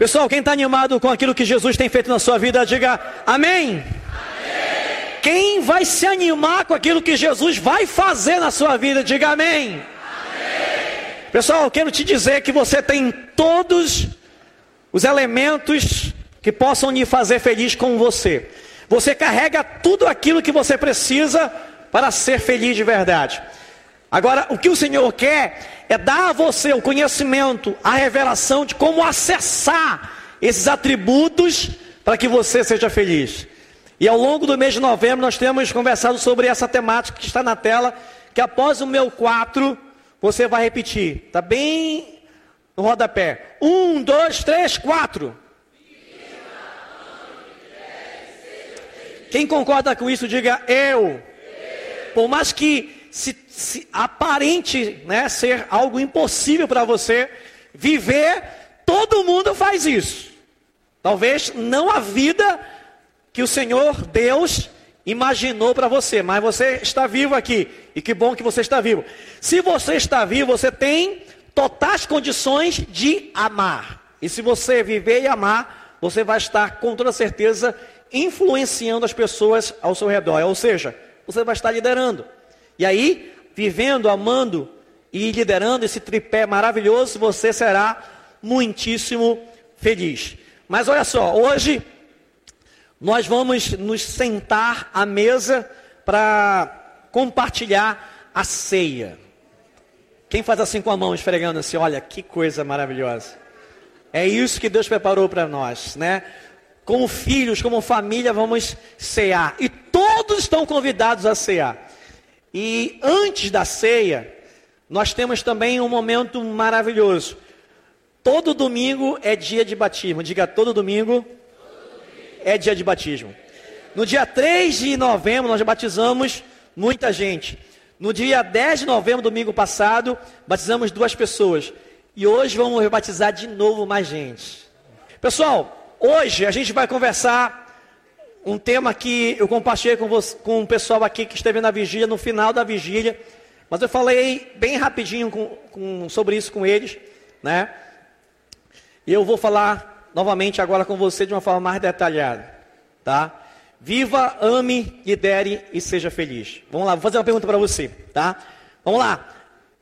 Pessoal, quem está animado com aquilo que Jesus tem feito na sua vida, diga amém. Quem vai se animar com aquilo que Jesus vai fazer na sua vida, diga amém. amém. Pessoal, quero te dizer que você tem todos os elementos que possam lhe fazer feliz com você. Você carrega tudo aquilo que você precisa para ser feliz de verdade. Agora, o que o Senhor quer é dar a você o conhecimento, a revelação de como acessar esses atributos para que você seja feliz. E ao longo do mês de novembro nós temos conversado sobre essa temática que está na tela, que após o meu 4, você vai repetir. Está bem no rodapé. Um, dois, três, quatro. Quem concorda com isso, diga eu. Por mais que se, se aparente né, ser algo impossível para você viver, todo mundo faz isso. Talvez não a vida que o Senhor Deus imaginou para você, mas você está vivo aqui, e que bom que você está vivo. Se você está vivo, você tem totais condições de amar. E se você viver e amar, você vai estar com toda certeza influenciando as pessoas ao seu redor. Ou seja, você vai estar liderando. E aí, vivendo, amando e liderando esse tripé maravilhoso, você será muitíssimo feliz. Mas olha só, hoje nós vamos nos sentar à mesa para compartilhar a ceia. Quem faz assim com a mão, esfregando assim, olha que coisa maravilhosa. É isso que Deus preparou para nós, né? Como filhos, como família, vamos cear. E todos estão convidados a cear. E antes da ceia, nós temos também um momento maravilhoso. Todo domingo é dia de batismo. Diga todo domingo é dia de batismo. No dia 3 de novembro, nós batizamos muita gente. No dia 10 de novembro, domingo passado, batizamos duas pessoas. E hoje vamos batizar de novo mais gente. Pessoal, hoje a gente vai conversar um tema que eu compartilhei com, você, com o pessoal aqui que esteve na vigília, no final da vigília. Mas eu falei bem rapidinho com, com, sobre isso com eles, né? E eu vou falar novamente agora com você de uma forma mais detalhada, tá? Viva, ame, lidere e seja feliz. Vamos lá, vou fazer uma pergunta para você, tá? Vamos lá.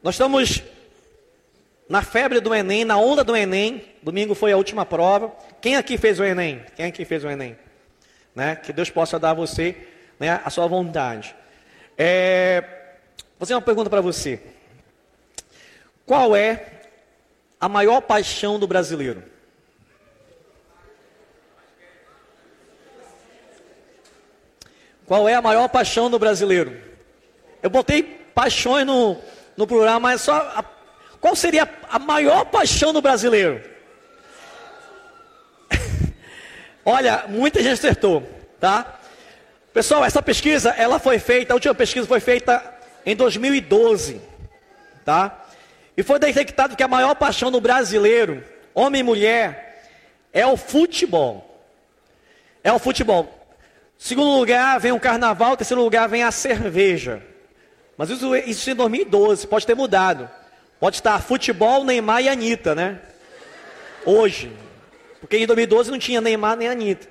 Nós estamos na febre do Enem, na onda do Enem. Domingo foi a última prova. Quem aqui fez o Enem? Quem aqui fez o Enem? Né? Que Deus possa dar a você né, a sua vontade. É, vou fazer uma pergunta para você. Qual é a maior paixão do brasileiro? Qual é a maior paixão do brasileiro? Eu botei paixões no, no plural, mas só. A, qual seria a maior paixão do brasileiro? Olha, muita gente acertou, tá? Pessoal, essa pesquisa, ela foi feita, a última pesquisa foi feita em 2012, tá? E foi detectado que a maior paixão do brasileiro, homem e mulher, é o futebol. É o futebol. Segundo lugar vem o carnaval, terceiro lugar vem a cerveja. Mas isso, isso em 2012, pode ter mudado. Pode estar futebol, Neymar e Anitta, né? Hoje. Porque em 2012 não tinha Neymar nem Anitta.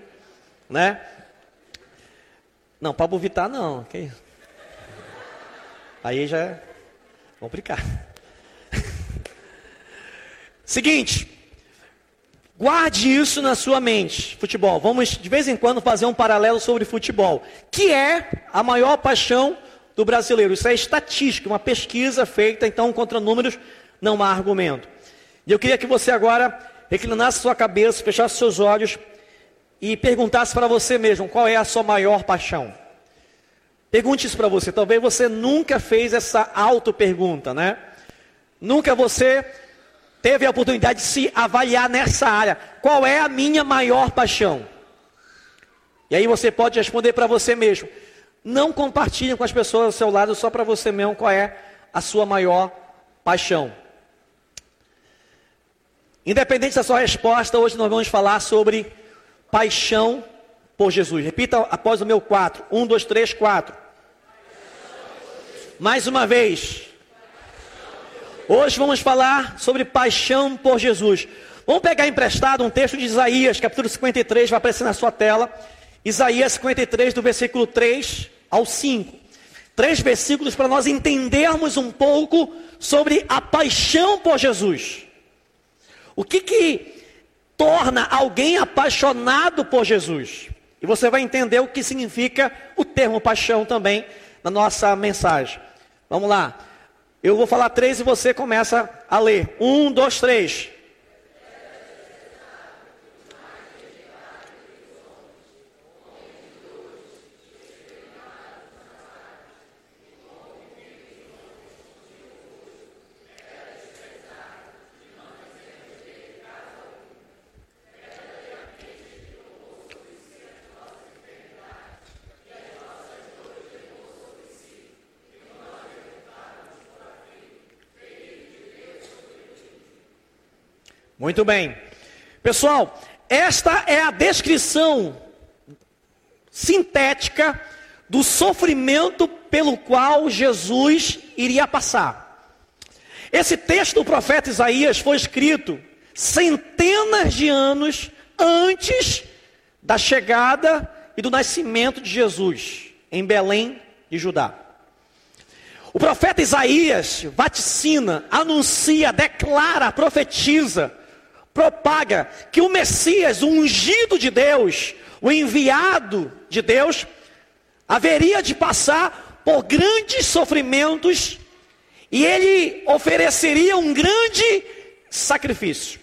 Né? Não, Pablo Vittar não. Okay. Aí já é complicado. Seguinte, Guarde isso na sua mente. Futebol. Vamos de vez em quando fazer um paralelo sobre futebol, que é a maior paixão do brasileiro. Isso é estatística, uma pesquisa feita, então, contra números, não há argumento. E eu queria que você agora reclinasse sua cabeça, fechasse seus olhos e perguntasse para você mesmo qual é a sua maior paixão. Pergunte isso para você. Talvez você nunca fez essa auto-pergunta, né? Nunca você teve a oportunidade de se avaliar nessa área. Qual é a minha maior paixão? E aí você pode responder para você mesmo. Não compartilhe com as pessoas ao seu lado só para você mesmo qual é a sua maior paixão. Independente da sua resposta, hoje nós vamos falar sobre paixão por Jesus. Repita após o meu quatro. Um, dois, três, quatro. Mais uma vez. Hoje vamos falar sobre paixão por Jesus. Vamos pegar emprestado um texto de Isaías, capítulo 53, vai aparecer na sua tela. Isaías 53, do versículo 3 ao 5. Três versículos para nós entendermos um pouco sobre a paixão por Jesus. O que que torna alguém apaixonado por Jesus? E você vai entender o que significa o termo paixão também na nossa mensagem. Vamos lá. Eu vou falar três e você começa a ler. Um, dois, três. Muito bem. Pessoal, esta é a descrição sintética do sofrimento pelo qual Jesus iria passar. Esse texto do profeta Isaías foi escrito centenas de anos antes da chegada e do nascimento de Jesus em Belém de Judá. O profeta Isaías vaticina, anuncia, declara, profetiza propaga que o Messias, o ungido de Deus, o enviado de Deus, haveria de passar por grandes sofrimentos e ele ofereceria um grande sacrifício.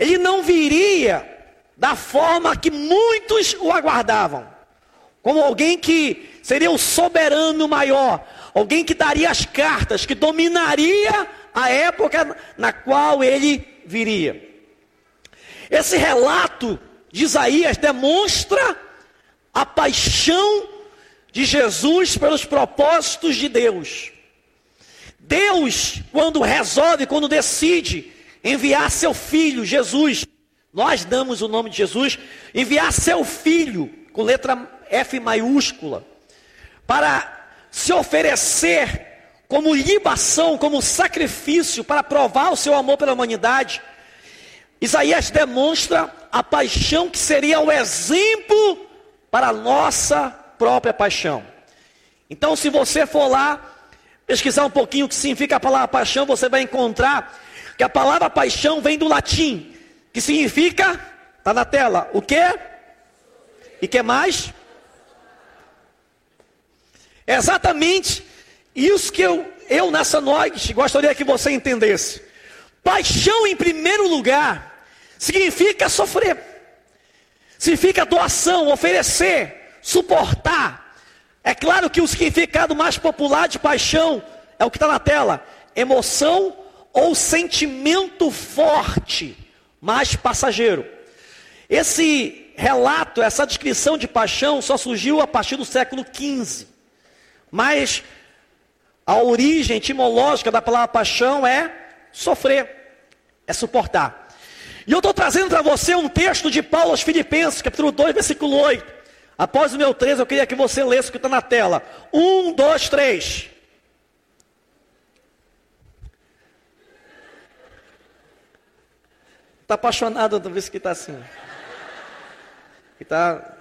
Ele não viria da forma que muitos o aguardavam, como alguém que seria o soberano maior, alguém que daria as cartas, que dominaria a época na qual ele viria. Esse relato de Isaías demonstra a paixão de Jesus pelos propósitos de Deus. Deus, quando resolve, quando decide enviar seu filho, Jesus, nós damos o nome de Jesus, enviar seu filho, com letra F maiúscula, para se oferecer como libação, como sacrifício para provar o seu amor pela humanidade, Isaías demonstra a paixão que seria o exemplo para a nossa própria paixão. Então, se você for lá pesquisar um pouquinho o que significa a palavra paixão, você vai encontrar que a palavra paixão vem do latim, que significa, está na tela, o que? E que mais? exatamente isso que eu, eu nessa noite gostaria que você entendesse. Paixão, em primeiro lugar, significa sofrer, significa doação, oferecer, suportar. É claro que o significado mais popular de paixão é o que está na tela: emoção ou sentimento forte, mas passageiro. Esse relato, essa descrição de paixão só surgiu a partir do século XV. Mas a origem etimológica da palavra paixão é sofrer, é suportar. E eu estou trazendo para você um texto de Paulo aos Filipenses, capítulo 2, versículo 8. Após o meu 13, eu queria que você lesse o que está na tela. Um, dois, três. Está apaixonado toda vez que está assim. Que tá...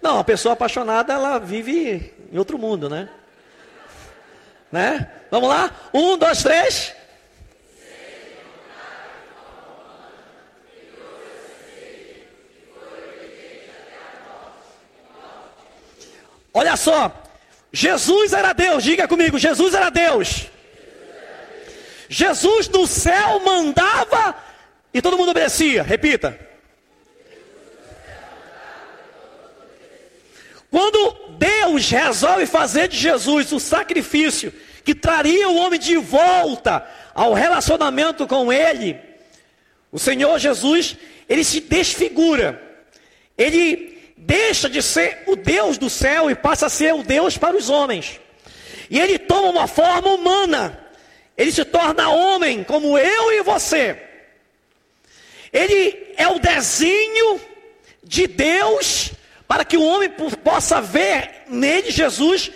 Não, a pessoa apaixonada, ela vive em outro mundo, né? Né? Vamos lá? Um, dois, três. Olha só, Jesus era Deus, diga comigo, Jesus era Deus. Jesus no céu mandava e todo mundo obedecia. Repita. Quando Deus resolve fazer de Jesus o sacrifício que traria o homem de volta ao relacionamento com Ele, o Senhor Jesus, ele se desfigura, ele deixa de ser o Deus do céu e passa a ser o Deus para os homens, e ele toma uma forma humana, ele se torna homem, como eu e você, ele é o desenho de Deus para que o homem possa ver nele, Jesus,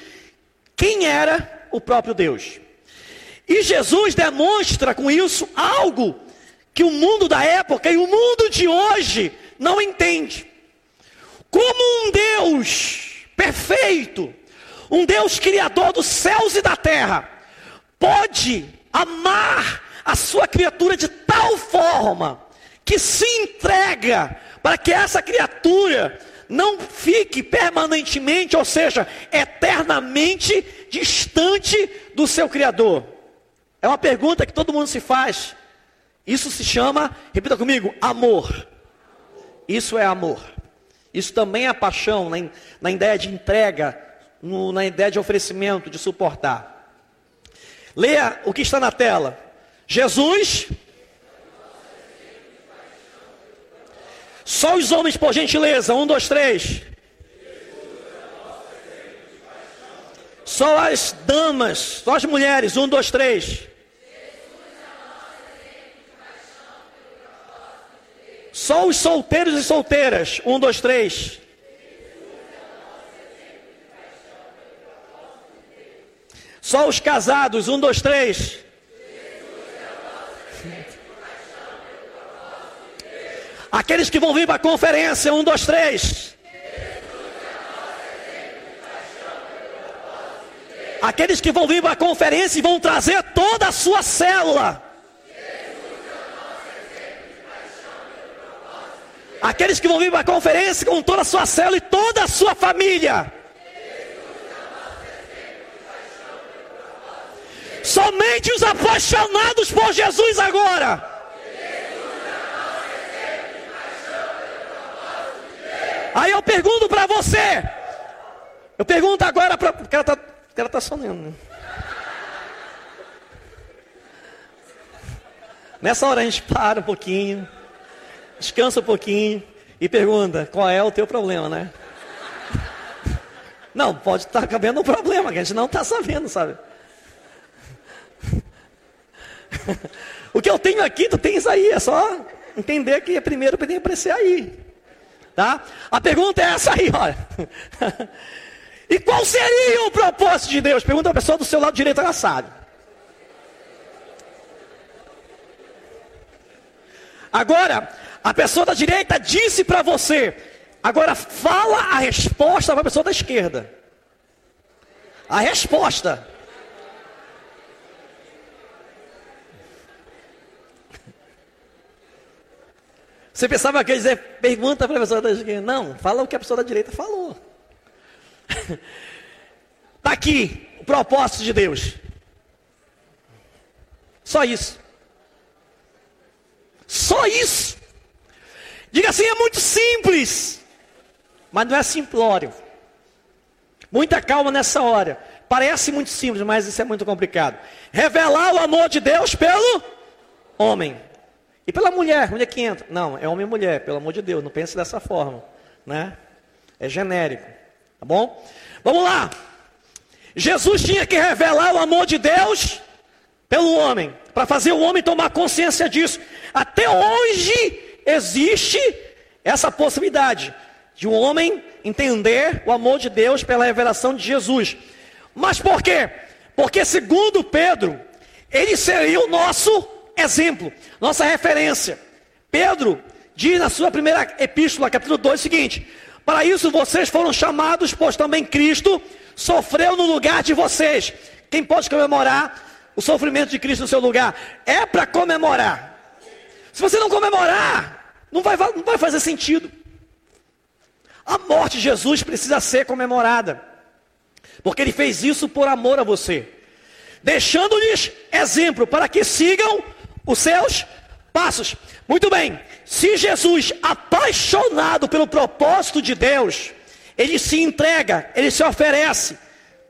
quem era o próprio Deus. E Jesus demonstra com isso algo que o mundo da época e o mundo de hoje não entende. Como um Deus perfeito, um Deus criador dos céus e da terra, pode amar a sua criatura de tal forma que se entrega para que essa criatura não fique permanentemente, ou seja, eternamente distante do seu Criador? É uma pergunta que todo mundo se faz. Isso se chama, repita comigo, amor. Isso é amor. Isso também é paixão, na, na ideia de entrega, no, na ideia de oferecimento, de suportar. Leia o que está na tela. Jesus. Só os homens, por gentileza. Um, dois, três. Só as damas, só as mulheres. Um, dois, três. Só os solteiros e solteiras. Um, dois, três. Só os casados. Um, dois, três. Aqueles que vão vir para a conferência. Um, dois, três. Aqueles que vão vir para a conferência e vão trazer toda a sua célula. Aqueles que vão vir para a conferência com toda a sua célula e toda a sua família. Somente os apaixonados por Jesus agora. Aí eu pergunto para você. Eu pergunto agora para. O cara cara tá sonhando. Né? Nessa hora a gente para um pouquinho, descansa um pouquinho e pergunta: qual é o teu problema, né? Não, pode estar tá cabendo um problema que a gente não está sabendo, sabe? o que eu tenho aqui, tu tens aí, é só entender que primeiro tem aparecer aí. Tá? A pergunta é essa aí, olha. e qual seria o propósito de Deus? Pergunta a pessoa do seu lado direito, ela sabe. Agora, a pessoa da direita disse para você. Agora fala a resposta para a pessoa da esquerda. A resposta. Você pensava que ia dizer, pergunta para a pessoa da esquerda. Não, fala o que a pessoa da direita falou. Está aqui o propósito de Deus. Só isso. Só isso. Diga assim, é muito simples. Mas não é simplório. Muita calma nessa hora. Parece muito simples, mas isso é muito complicado. Revelar o amor de Deus pelo homem. E pela mulher, mulher que entra. Não, é homem e mulher, pelo amor de Deus, não pense dessa forma. Né? É genérico. Tá bom? Vamos lá. Jesus tinha que revelar o amor de Deus pelo homem, para fazer o homem tomar consciência disso. Até hoje existe essa possibilidade de um homem entender o amor de Deus pela revelação de Jesus. Mas por quê? Porque segundo Pedro, ele seria o nosso exemplo, nossa referência. Pedro diz na sua primeira epístola, capítulo 2, o seguinte: Para isso vocês foram chamados, pois também Cristo sofreu no lugar de vocês. Quem pode comemorar o sofrimento de Cristo no seu lugar? É para comemorar. Se você não comemorar, não vai, não vai fazer sentido. A morte de Jesus precisa ser comemorada, porque ele fez isso por amor a você, deixando-lhes exemplo para que sigam os seus passos. Muito bem, se Jesus, apaixonado pelo propósito de Deus, ele se entrega, ele se oferece,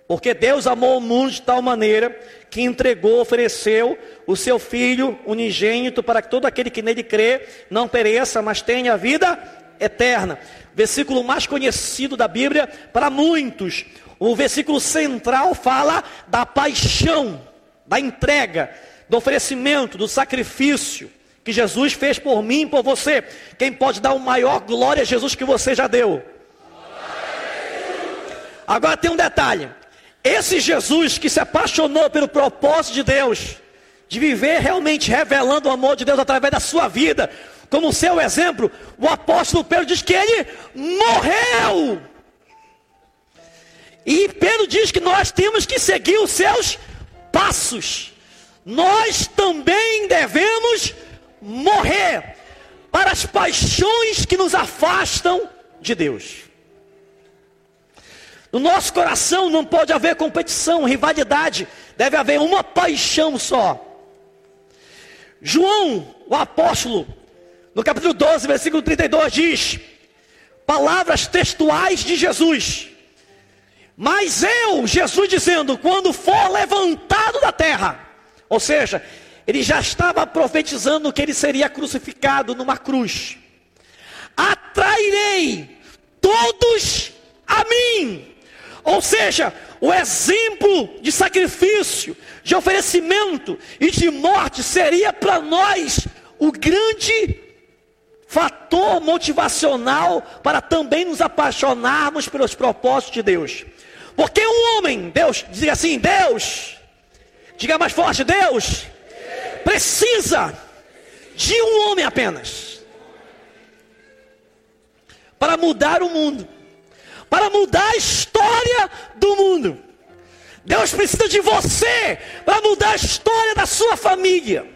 porque Deus amou o mundo de tal maneira que entregou, ofereceu o seu Filho unigênito para que todo aquele que nele crê não pereça, mas tenha a vida eterna. Versículo mais conhecido da Bíblia para muitos. O versículo central fala da paixão, da entrega do oferecimento, do sacrifício que Jesus fez por mim e por você. Quem pode dar o maior glória a Jesus que você já deu? Agora tem um detalhe. Esse Jesus que se apaixonou pelo propósito de Deus, de viver realmente revelando o amor de Deus através da sua vida, como seu exemplo, o apóstolo Pedro diz que ele morreu. E Pedro diz que nós temos que seguir os seus passos. Nós também devemos morrer para as paixões que nos afastam de Deus. No nosso coração não pode haver competição, rivalidade, deve haver uma paixão só. João, o apóstolo, no capítulo 12, versículo 32, diz: palavras textuais de Jesus. Mas eu, Jesus dizendo, quando for levantado da terra, ou seja, ele já estava profetizando que ele seria crucificado numa cruz. Atrairei todos a mim. Ou seja, o exemplo de sacrifício, de oferecimento e de morte seria para nós o grande fator motivacional para também nos apaixonarmos pelos propósitos de Deus. Porque um homem, Deus, diga assim, Deus, diga mais forte, Deus, precisa de um homem apenas para mudar o mundo, para mudar a história do mundo. Deus precisa de você para mudar a história da sua família.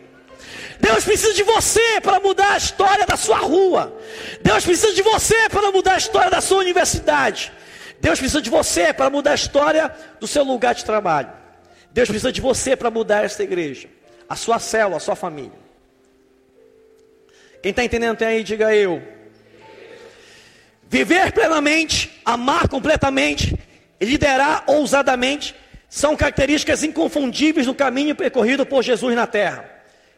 Deus precisa de você para mudar a história da sua rua. Deus precisa de você para mudar a história da sua universidade. Deus precisa de você para mudar a história do seu lugar de trabalho. Deus precisa de você para mudar esta igreja, a sua célula, a sua família. Quem está entendendo até aí, diga eu. Viver plenamente, amar completamente liderar ousadamente são características inconfundíveis no caminho percorrido por Jesus na terra.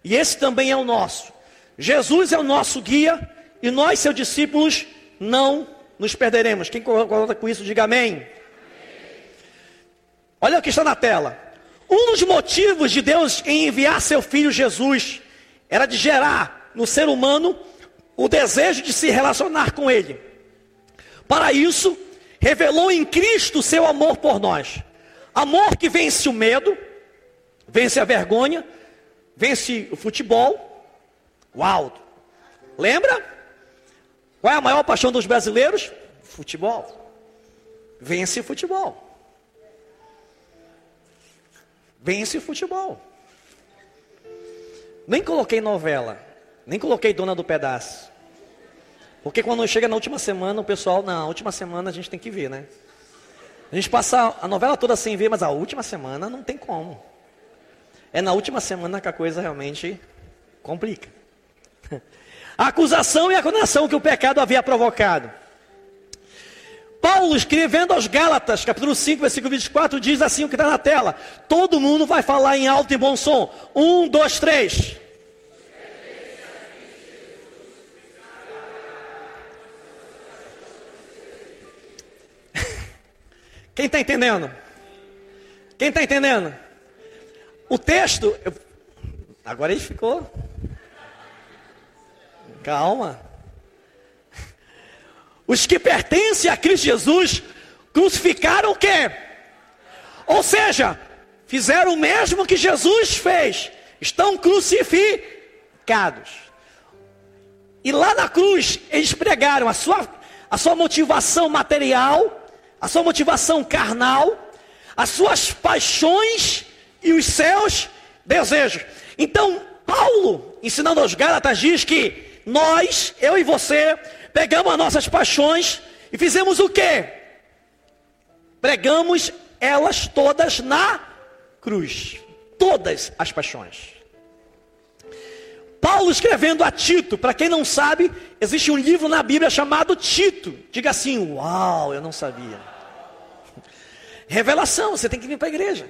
E esse também é o nosso. Jesus é o nosso guia e nós, seus discípulos, não nos perderemos. Quem concorda com isso, diga amém. Olha o que está na tela. Um dos motivos de Deus em enviar seu filho Jesus era de gerar no ser humano o desejo de se relacionar com Ele. Para isso, revelou em Cristo seu amor por nós. Amor que vence o medo, vence a vergonha, vence o futebol. Uau! Lembra? Qual é a maior paixão dos brasileiros? Futebol. Vence o futebol. Vence futebol. Nem coloquei novela, nem coloquei dona do pedaço. Porque quando chega na última semana, o pessoal, na última semana a gente tem que ver, né? A gente passa a novela toda sem ver, mas a última semana não tem como. É na última semana que a coisa realmente complica. A acusação e a condenação que o pecado havia provocado. Paulo, escrevendo aos Gálatas, capítulo 5, versículo 24, diz assim o que está na tela. Todo mundo vai falar em alto e bom som. Um, dois, três. Quem está entendendo? Quem está entendendo? O texto. Eu, agora ele ficou. Calma. Os que pertencem a Cristo Jesus crucificaram o quê? Ou seja, fizeram o mesmo que Jesus fez. Estão crucificados. E lá na cruz eles pregaram a sua, a sua motivação material a sua motivação carnal, as suas paixões e os seus desejos. Então, Paulo, ensinando aos Gálatas, diz que nós, eu e você, pegamos as nossas paixões e fizemos o quê? Pregamos elas todas na cruz. Todas as paixões. Paulo escrevendo a Tito, para quem não sabe, existe um livro na Bíblia chamado Tito. Diga assim: Uau, eu não sabia. Revelação, você tem que vir para a igreja.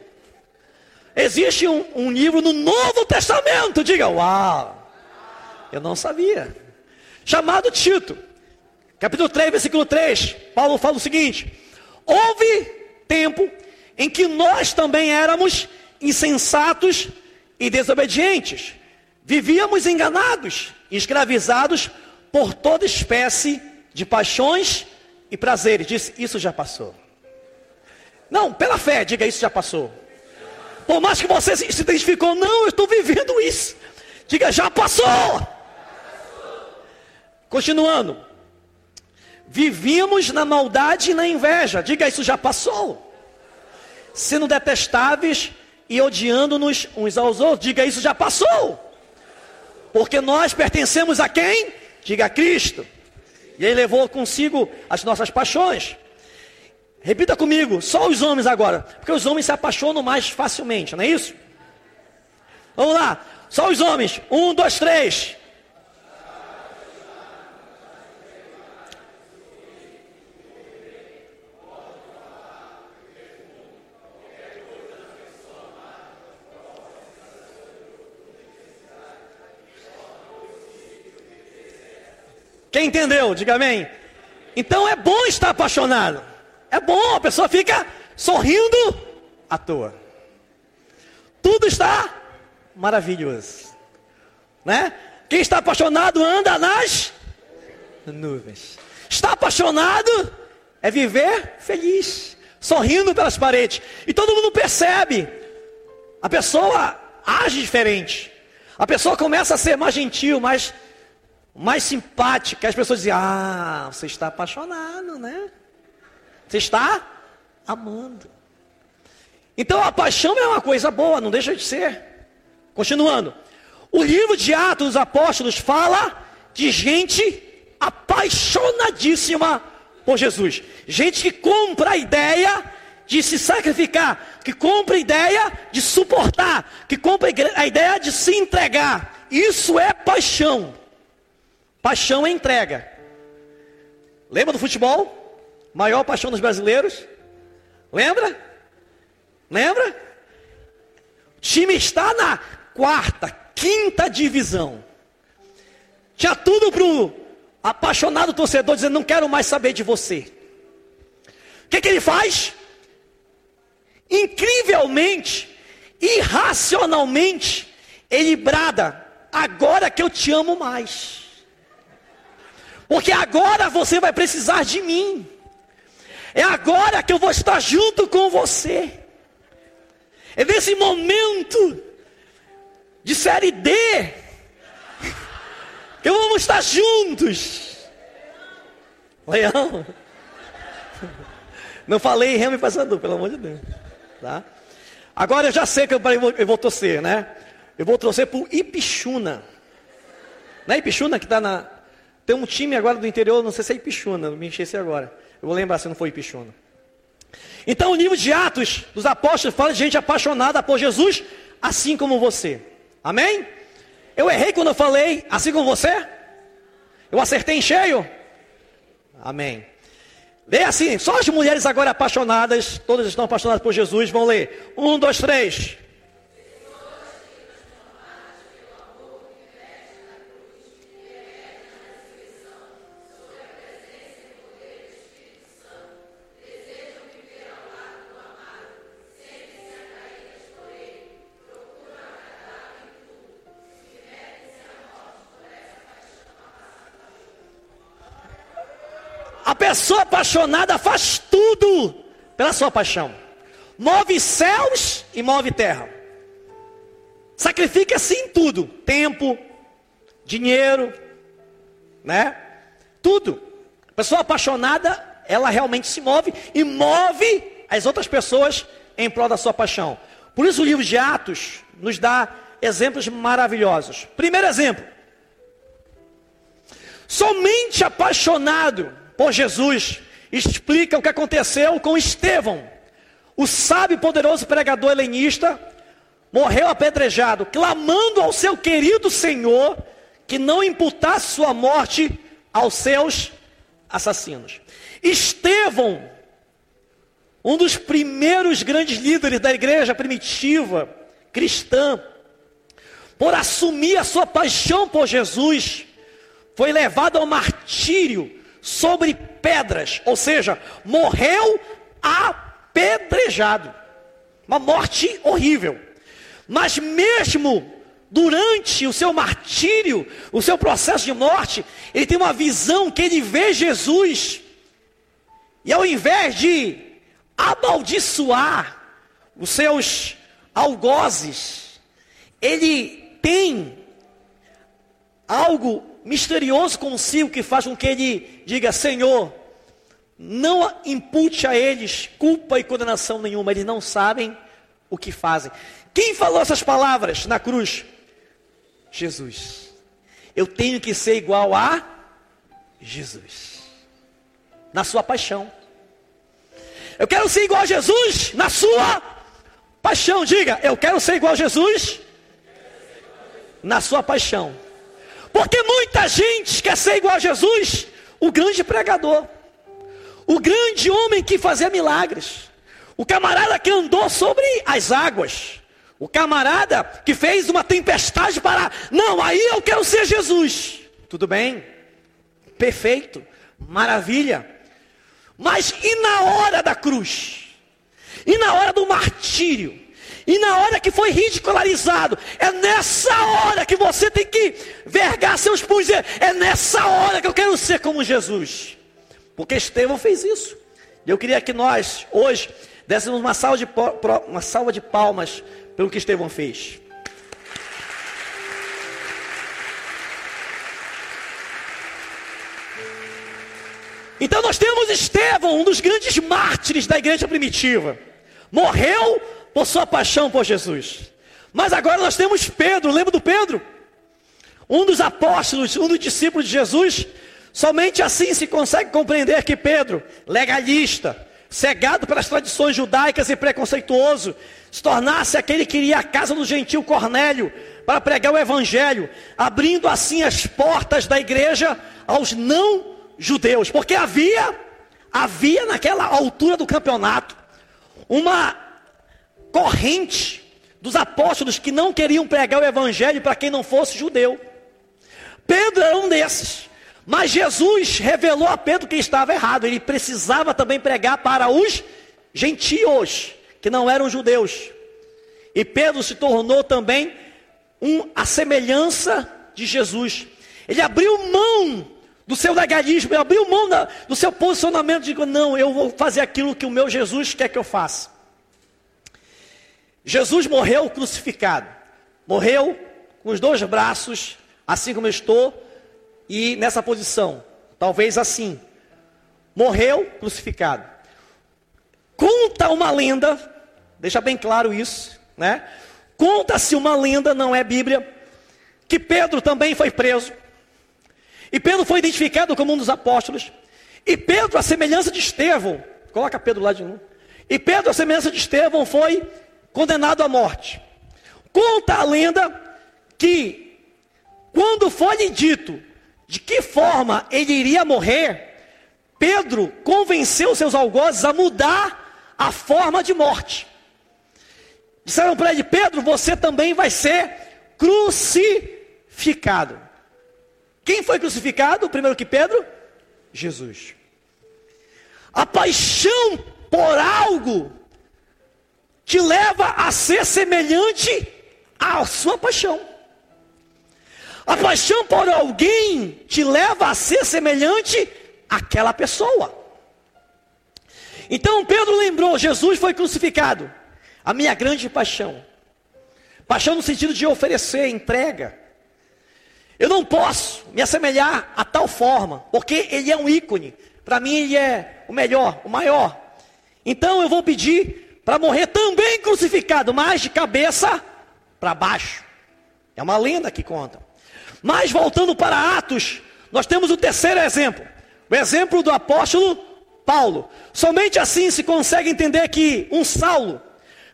Existe um, um, livro no Novo Testamento, diga, uau, eu não sabia. Chamado Tito, capítulo 3, versículo 3. Paulo fala o seguinte: Houve tempo em que nós também éramos insensatos e desobedientes, vivíamos enganados, escravizados por toda espécie de paixões e prazeres. Disse, isso já passou. Não, pela fé, diga isso já passou. Por mais que você se identificou, não, eu estou vivendo isso. Diga, já passou. Continuando. Vivíamos na maldade e na inveja. Diga, isso já passou. Sendo detestáveis e odiando-nos uns aos outros. Diga, isso já passou. Porque nós pertencemos a quem? Diga a Cristo. E ele levou consigo as nossas paixões. Repita comigo, só os homens agora, porque os homens se apaixonam mais facilmente, não é isso? Vamos lá, só os homens. Um, dois, três. Quem entendeu? Diga amém. Então é bom estar apaixonado. É bom, a pessoa fica sorrindo à toa. Tudo está maravilhoso. Né? Quem está apaixonado anda nas nuvens. Está apaixonado é viver feliz, sorrindo pelas paredes. E todo mundo percebe. A pessoa age diferente. A pessoa começa a ser mais gentil, mais mais simpática, as pessoas dizem: Ah, você está apaixonado, né? Você está amando. Então a paixão é uma coisa boa, não deixa de ser. Continuando. O livro de Atos dos Apóstolos fala de gente apaixonadíssima por Jesus. Gente que compra a ideia de se sacrificar, que compra a ideia de suportar, que compra a ideia de se entregar. Isso é paixão. Paixão é entrega. Lembra do futebol? Maior paixão dos brasileiros? Lembra? Lembra? O time está na quarta, quinta divisão. Tinha tudo para o apaixonado torcedor dizendo: Não quero mais saber de você. O que, que ele faz? Incrivelmente, irracionalmente, ele brada: Agora que eu te amo mais. Porque agora você vai precisar de mim. É agora que eu vou estar junto com você. É nesse momento de série D que vamos estar juntos. Leão. Não falei remo e passador, pelo amor de Deus. Tá? Agora eu já sei que eu, eu vou torcer, né? Eu vou torcer por Ipixuna. Não é Ipixuna que está na, tem um time agora do interior, não sei se é Ipixuna, me enchesse agora. Eu vou lembrar se não foi Ipixuna. Então o livro de Atos dos Apóstolos fala de gente apaixonada por Jesus, assim como você. Amém? Eu errei quando eu falei assim como você? Eu acertei em cheio? Amém. Lê assim, só as mulheres agora apaixonadas, todas estão apaixonadas por Jesus, vão ler. Um, dois, três. A pessoa apaixonada faz tudo pela sua paixão. Move céus e move terra. Sacrifica-se em tudo: tempo, dinheiro, né? Tudo. A pessoa apaixonada, ela realmente se move e move as outras pessoas em prol da sua paixão. Por isso o livro de Atos nos dá exemplos maravilhosos. Primeiro exemplo. Somente apaixonado por Jesus, explica o que aconteceu com Estevão, o sábio e poderoso pregador helenista, morreu apedrejado, clamando ao seu querido Senhor que não imputasse sua morte aos seus assassinos. Estevão, um dos primeiros grandes líderes da igreja primitiva cristã, por assumir a sua paixão por Jesus, foi levado ao martírio sobre pedras, ou seja, morreu apedrejado. Uma morte horrível. Mas mesmo durante o seu martírio, o seu processo de morte, ele tem uma visão que ele vê Jesus. E ao invés de amaldiçoar os seus algozes, ele tem algo misterioso consigo que faz com que ele diga: Senhor, não impute a eles culpa e condenação nenhuma, eles não sabem o que fazem. Quem falou essas palavras na cruz? Jesus. Eu tenho que ser igual a Jesus, na sua paixão. Eu quero ser igual a Jesus na sua paixão. Diga, eu quero ser igual a Jesus na sua paixão. Porque muita gente quer ser igual a Jesus, o grande pregador, o grande homem que fazia milagres, o camarada que andou sobre as águas, o camarada que fez uma tempestade para. Não, aí eu quero ser Jesus. Tudo bem? Perfeito, maravilha. Mas e na hora da cruz? E na hora do martírio? E na hora que foi ridicularizado, é nessa hora que você tem que vergar seus punhos e é nessa hora que eu quero ser como Jesus. Porque Estevão fez isso. E eu queria que nós, hoje, dessemos uma salva de, uma salva de palmas pelo que Estevão fez. Então nós temos Estevão, um dos grandes mártires da igreja primitiva. Morreu por sua paixão por Jesus. Mas agora nós temos Pedro, lembra do Pedro? Um dos apóstolos, um dos discípulos de Jesus. Somente assim se consegue compreender que Pedro, legalista, cegado pelas tradições judaicas e preconceituoso, se tornasse aquele que iria à casa do gentil Cornélio para pregar o evangelho, abrindo assim as portas da igreja aos não judeus, porque havia havia naquela altura do campeonato uma corrente dos apóstolos que não queriam pregar o evangelho para quem não fosse judeu. Pedro era um desses. Mas Jesus revelou a Pedro que estava errado. Ele precisava também pregar para os gentios, que não eram judeus. E Pedro se tornou também um, a semelhança de Jesus. Ele abriu mão do seu legalismo, ele abriu mão da, do seu posicionamento de não, eu vou fazer aquilo que o meu Jesus quer que eu faça. Jesus morreu crucificado, morreu com os dois braços, assim como eu estou, e nessa posição, talvez assim, morreu crucificado. Conta uma lenda, deixa bem claro isso, né? Conta-se uma lenda, não é Bíblia, que Pedro também foi preso. E Pedro foi identificado como um dos apóstolos. E Pedro, a semelhança de Estevão, coloca Pedro lá de novo. E Pedro, a semelhança de Estevão, foi condenado à morte. Conta a lenda que, quando foi-lhe dito de que forma ele iria morrer, Pedro convenceu seus algozes a mudar a forma de morte. Disseram para ele: Pedro, você também vai ser crucificado. Quem foi crucificado primeiro que Pedro? Jesus. A paixão por algo te leva a ser semelhante à sua paixão. A paixão por alguém te leva a ser semelhante àquela pessoa. Então Pedro lembrou: Jesus foi crucificado, a minha grande paixão. Paixão no sentido de oferecer, entrega. Eu não posso me assemelhar a tal forma, porque ele é um ícone. Para mim, ele é o melhor, o maior. Então eu vou pedir para morrer também crucificado, mas de cabeça para baixo. É uma lenda que conta. Mas voltando para Atos, nós temos o terceiro exemplo, o exemplo do apóstolo Paulo. Somente assim se consegue entender que um Saulo,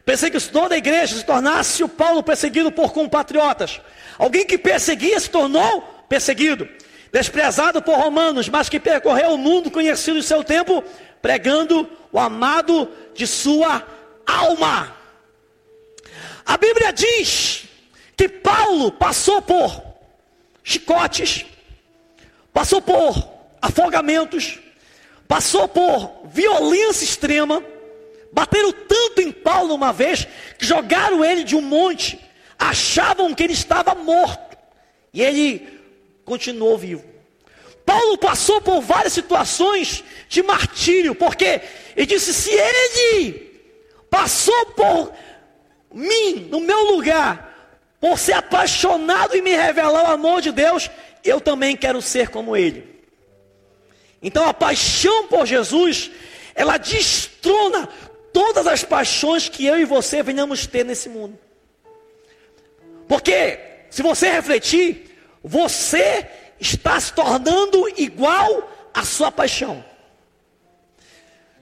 perseguidor da igreja, se tornasse o Paulo perseguido por compatriotas. Alguém que perseguia se tornou perseguido, desprezado por romanos, mas que percorreu o mundo conhecido em seu tempo, pregando o amado de sua alma. A Bíblia diz que Paulo passou por chicotes, passou por afogamentos, passou por violência extrema. Bateram tanto em Paulo uma vez que jogaram ele de um monte, achavam que ele estava morto e ele continuou vivo. Paulo passou por várias situações de martírio, porque ele disse: se ele passou por mim, no meu lugar, por ser apaixonado e me revelar o amor de Deus, eu também quero ser como Ele. Então a paixão por Jesus, ela destrona todas as paixões que eu e você venhamos ter nesse mundo. Porque, se você refletir, você está se tornando igual à sua paixão.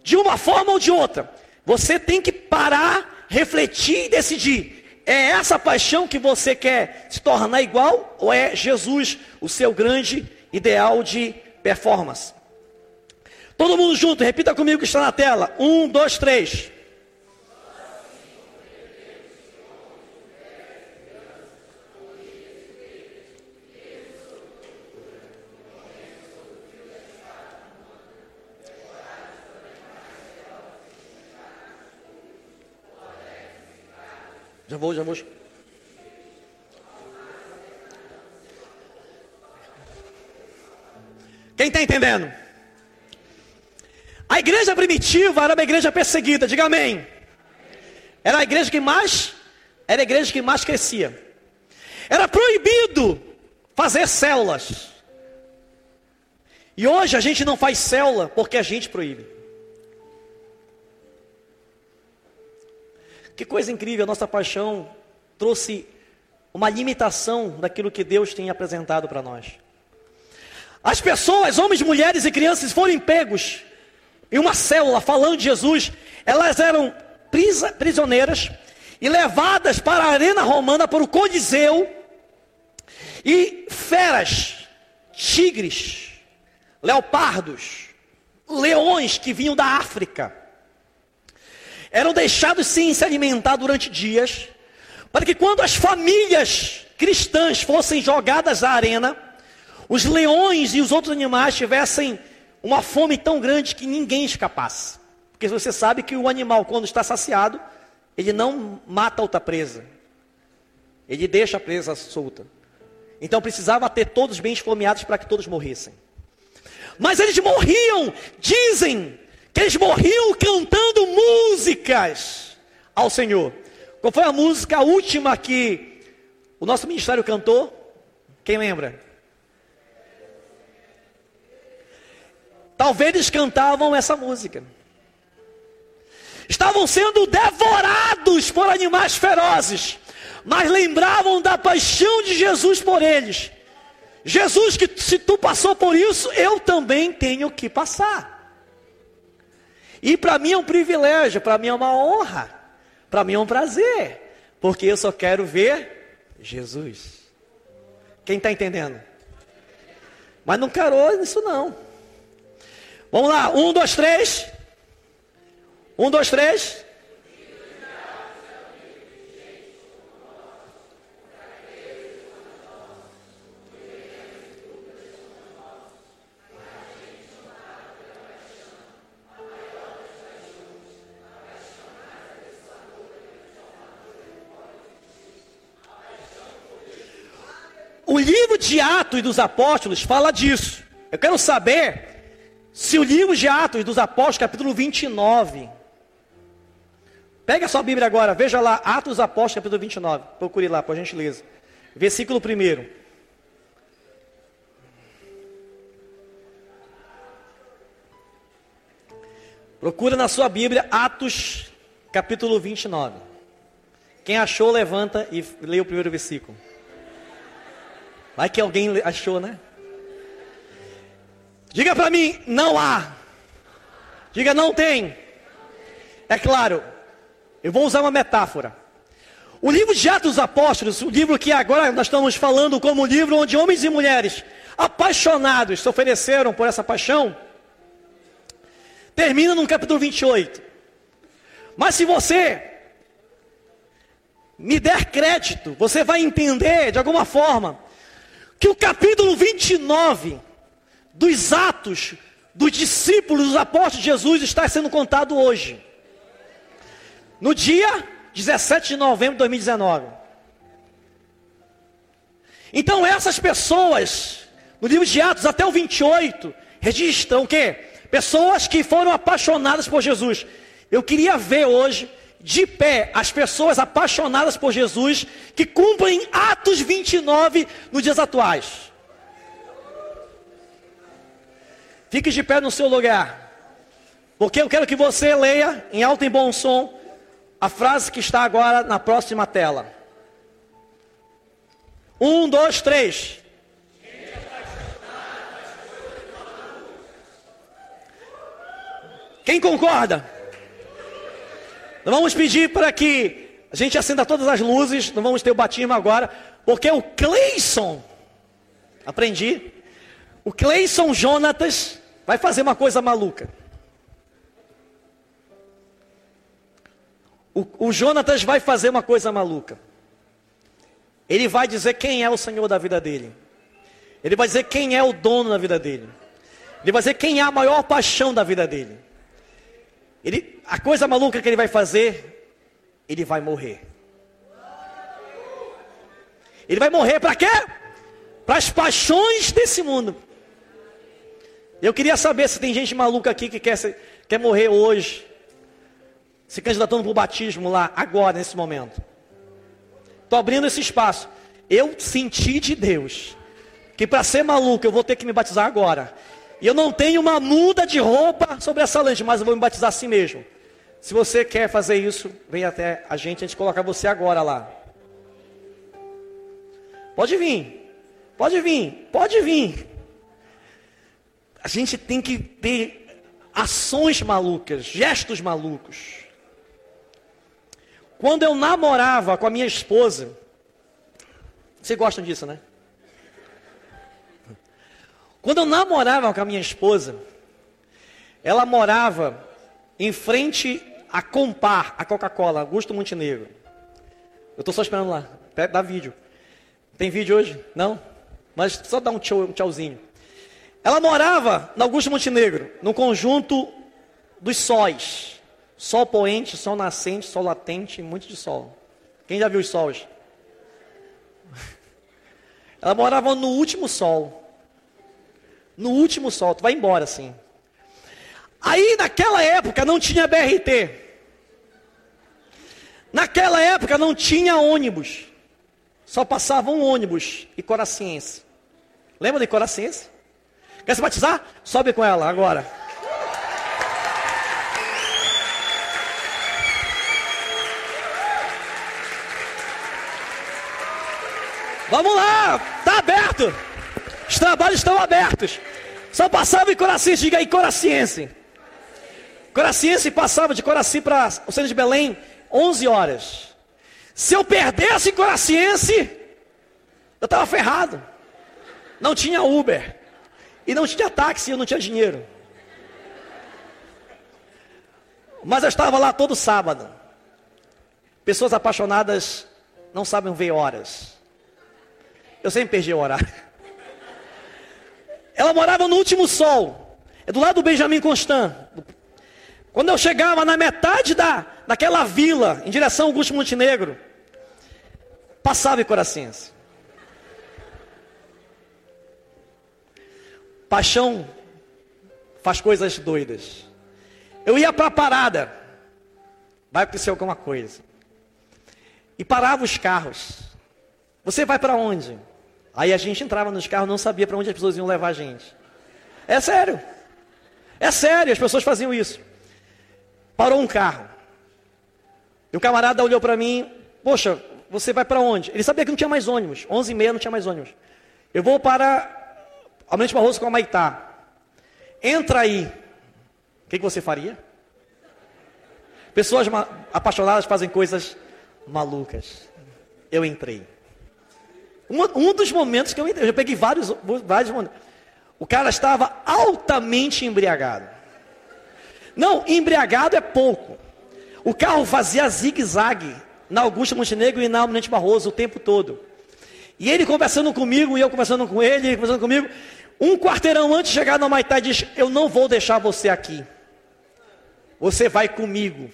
De uma forma ou de outra, você tem que parar, refletir e decidir: é essa paixão que você quer se tornar igual ou é Jesus o seu grande ideal de performance? Todo mundo junto, repita comigo que está na tela. Um, dois, três. Já vou, já vou. Quem está entendendo? A igreja primitiva era uma igreja perseguida, diga amém. Era a igreja que mais, era a igreja que mais crescia. Era proibido fazer células. E hoje a gente não faz célula porque a gente proíbe. Que coisa incrível, a nossa paixão trouxe uma limitação daquilo que Deus tem apresentado para nós. As pessoas, homens, mulheres e crianças, foram pegos em uma célula falando de Jesus, elas eram prisioneiras e levadas para a arena romana, para o Coliseu, e feras, tigres, leopardos, leões que vinham da África, eram deixados sem se alimentar durante dias, para que quando as famílias cristãs fossem jogadas à arena, os leões e os outros animais tivessem uma fome tão grande que ninguém escapasse. Porque você sabe que o animal, quando está saciado, ele não mata outra presa. Ele deixa a presa solta. Então precisava ter todos bem esfomeados para que todos morressem. Mas eles morriam, dizem, que eles morriam cantando músicas ao Senhor. Qual foi a música última que o nosso ministério cantou? Quem lembra? Talvez eles cantavam essa música. Estavam sendo devorados por animais ferozes, mas lembravam da paixão de Jesus por eles. Jesus, que se tu passou por isso, eu também tenho que passar. E para mim é um privilégio, para mim é uma honra, para mim é um prazer, porque eu só quero ver Jesus. Quem está entendendo? Mas não quero isso não. Vamos lá, um, dois, três. Um, dois, três. Atos dos Apóstolos fala disso. Eu quero saber se o livro de Atos dos Apóstolos, capítulo 29. Pega a sua Bíblia agora, veja lá, Atos dos Apóstolos, capítulo 29. Procure lá, por gentileza. Versículo 1. Procura na sua Bíblia Atos, capítulo 29. Quem achou, levanta e lê o primeiro versículo. Vai que alguém achou, né? Diga para mim, não há. Diga, não tem. É claro, eu vou usar uma metáfora. O livro de Atos dos Apóstolos, o livro que agora nós estamos falando como um livro onde homens e mulheres apaixonados se ofereceram por essa paixão, termina no capítulo 28. Mas se você me der crédito, você vai entender de alguma forma que o capítulo 29 dos atos dos discípulos, dos apóstolos de Jesus está sendo contado hoje. No dia 17 de novembro de 2019. Então essas pessoas, no livro de Atos até o 28, registram o quê? Pessoas que foram apaixonadas por Jesus. Eu queria ver hoje de pé as pessoas apaixonadas por Jesus que cumprem Atos 29 nos dias atuais. Fique de pé no seu lugar. Porque eu quero que você leia em alto e bom som a frase que está agora na próxima tela. Um, dois, três. Quem concorda? Vamos pedir para que a gente acenda todas as luzes, não vamos ter o batismo agora, porque o Cleison, aprendi, o Cleison Jonatas vai fazer uma coisa maluca. O, o Jonatas vai fazer uma coisa maluca. Ele vai dizer quem é o Senhor da vida dele. Ele vai dizer quem é o dono da vida dele. Ele vai dizer quem é a maior paixão da vida dele. Ele, a coisa maluca que ele vai fazer, ele vai morrer. Ele vai morrer para quê? Para as paixões desse mundo. Eu queria saber se tem gente maluca aqui que quer, quer morrer hoje se candidatando para o batismo lá, agora, nesse momento. Estou abrindo esse espaço. Eu senti de Deus que para ser maluco eu vou ter que me batizar agora. E eu não tenho uma muda de roupa sobre essa lente, mas eu vou me batizar assim mesmo. Se você quer fazer isso, vem até a gente, a gente colocar você agora lá. Pode vir, pode vir, pode vir. A gente tem que ter ações malucas, gestos malucos. Quando eu namorava com a minha esposa, vocês gostam disso, né? Quando eu namorava com a minha esposa, ela morava em frente a Compar, a Coca-Cola, Augusto Montenegro. Eu estou só esperando lá, dá vídeo. Tem vídeo hoje? Não? Mas só dá um, tchau, um tchauzinho. Ela morava na Augusto Montenegro, no conjunto dos sóis. Sol poente, sol nascente, sol latente, muito de sol. Quem já viu os sols? Ela morava no último sol. No último sol, tu vai embora assim. Aí naquela época não tinha BRT. Naquela época não tinha ônibus. Só passava um ônibus e Coraciense. Lembra de Coraciense? Quer se batizar? Sobe com ela agora. Vamos lá, está aberto. Os trabalhos estão abertos. Só passava em Coraciense, diga aí Coraciense. Coraciense passava de Coraci para o centro de Belém 11 horas. Se eu perdesse Coraciense, eu estava ferrado. Não tinha Uber. E não tinha táxi, eu não tinha dinheiro. Mas eu estava lá todo sábado. Pessoas apaixonadas não sabem ver horas. Eu sempre perdi o horário. Ela morava no último sol. É do lado do Benjamin Constant. Quando eu chegava na metade da, daquela vila, em direção ao Augusto Montenegro, passava em Coracense. Paixão faz coisas doidas. Eu ia para a parada. Vai acontecer alguma coisa. E parava os carros. Você vai para onde? Aí a gente entrava nos carros, não sabia para onde as pessoas iam levar a gente. É sério. É sério, as pessoas faziam isso. Parou um carro. E o camarada olhou para mim, poxa, você vai para onde? Ele sabia que não tinha mais ônibus. 11 e meia não tinha mais ônibus. Eu vou para Almirante Barroso com a Maitá. Entra aí. O que, que você faria? Pessoas apaixonadas fazem coisas malucas. Eu entrei. Um, um dos momentos que eu eu já peguei vários, vários momentos. O cara estava altamente embriagado. Não, embriagado é pouco. O carro fazia zigue-zague na Augusta Montenegro e na Almirante Barroso o tempo todo. E ele conversando comigo, e eu conversando com ele, ele conversando comigo. Um quarteirão antes de chegar na Maitá, diz: Eu não vou deixar você aqui. Você vai comigo.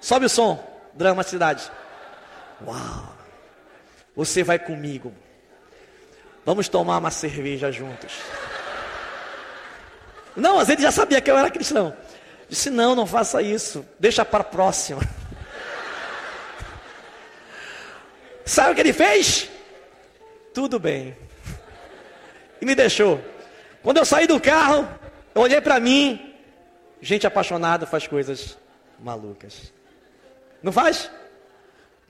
Sobe o som, dramaticidade. Uau! Você vai comigo. Vamos tomar uma cerveja juntos. Não, mas ele já sabia que eu era cristão. Disse: Não, não faça isso. Deixa para a próxima. Sabe o que ele fez? Tudo bem. E me deixou. Quando eu saí do carro, eu olhei para mim. Gente apaixonada faz coisas malucas. Não faz?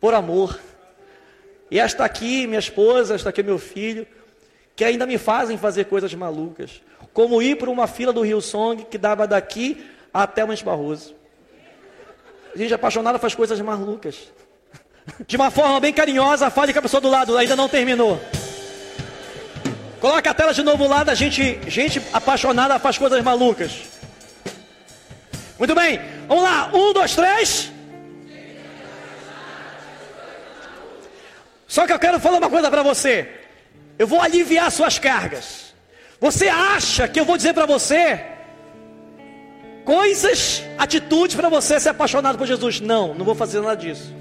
Por amor. E esta aqui, minha esposa, esta aqui, meu filho, que ainda me fazem fazer coisas malucas. Como ir por uma fila do Rio Song que dava daqui até o Monte Barroso. Gente apaixonada faz coisas malucas. De uma forma bem carinhosa, fale com a pessoa do lado, ainda não terminou. Coloca a tela de novo lá da gente, gente apaixonada faz coisas malucas. Muito bem, vamos lá, um, dois, três. Só que eu quero falar uma coisa para você. Eu vou aliviar suas cargas. Você acha que eu vou dizer para você coisas, atitudes para você ser apaixonado por Jesus? Não, não vou fazer nada disso.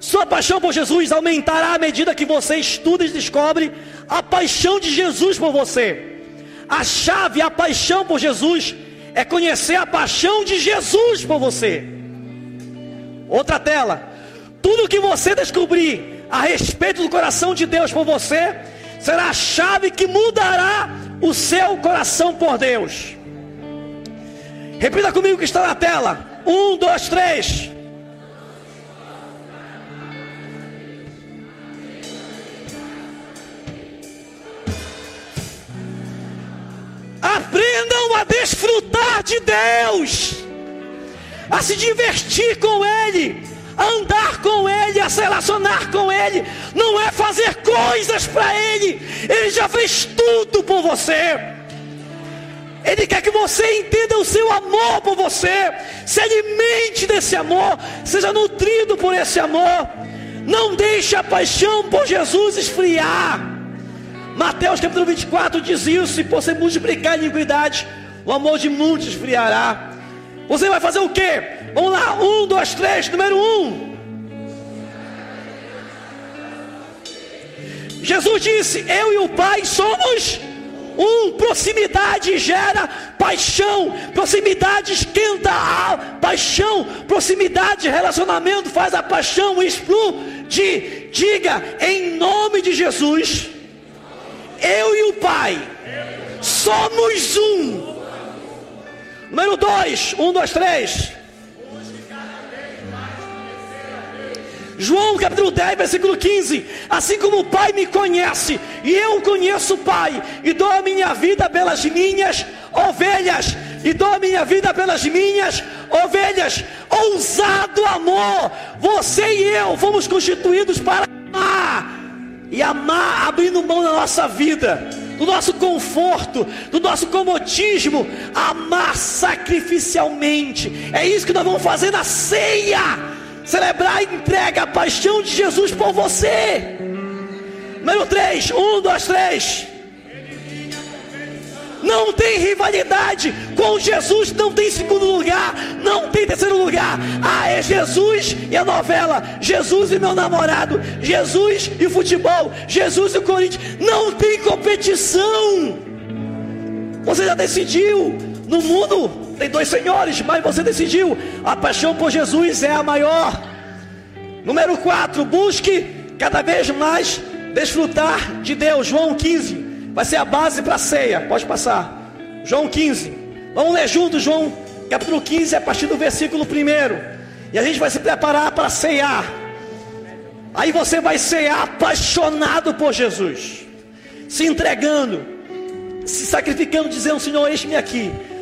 Sua paixão por Jesus aumentará à medida que você estuda e descobre a paixão de Jesus por você. A chave, a paixão por Jesus, é conhecer a paixão de Jesus por você. Outra tela. Tudo que você descobrir a respeito do coração de Deus por você, será a chave que mudará o seu coração por Deus. Repita comigo que está na tela. Um, dois, três. Aprendam a desfrutar de Deus, a se divertir com Ele andar com Ele, a se relacionar com Ele, não é fazer coisas para Ele, Ele já fez tudo por você. Ele quer que você entenda o seu amor por você, se alimente desse amor, seja nutrido por esse amor. Não deixe a paixão por Jesus esfriar. Mateus capítulo 24 diz isso: se você multiplicar a iniquidade, o amor de muitos esfriará. Você vai fazer o que? Vamos lá, um, dois, três, número um. Jesus disse: Eu e o Pai somos um. Proximidade gera paixão, proximidade esquenta a paixão, proximidade, relacionamento faz a paixão explodir. Diga em nome de Jesus: Eu e o Pai somos um. Número dois, um, dois, três. João capítulo 10, versículo 15: Assim como o Pai me conhece, e eu conheço o Pai, e dou a minha vida pelas minhas ovelhas, e dou a minha vida pelas minhas ovelhas. Ousado amor, você e eu fomos constituídos para amar, e amar abrindo mão da nossa vida, do nosso conforto, do nosso comodismo, amar sacrificialmente. É isso que nós vamos fazer na ceia celebrar a entrega, a paixão de Jesus por você. Número 3, 1, 2, 3. Não tem rivalidade com Jesus, não tem segundo lugar, não tem terceiro lugar. Ah, é Jesus e a novela, Jesus e meu namorado, Jesus e o futebol, Jesus e o Corinthians. Não tem competição. Você já decidiu. No mundo tem dois senhores, mas você decidiu. A paixão por Jesus é a maior. Número 4, busque cada vez mais desfrutar de Deus. João 15 vai ser a base para a ceia. Pode passar. João 15. Vamos ler juntos, João capítulo 15, a partir do versículo 1. E a gente vai se preparar para ceiar. Aí você vai cear apaixonado por Jesus, se entregando, se sacrificando, dizendo: Senhor, eis-me aqui.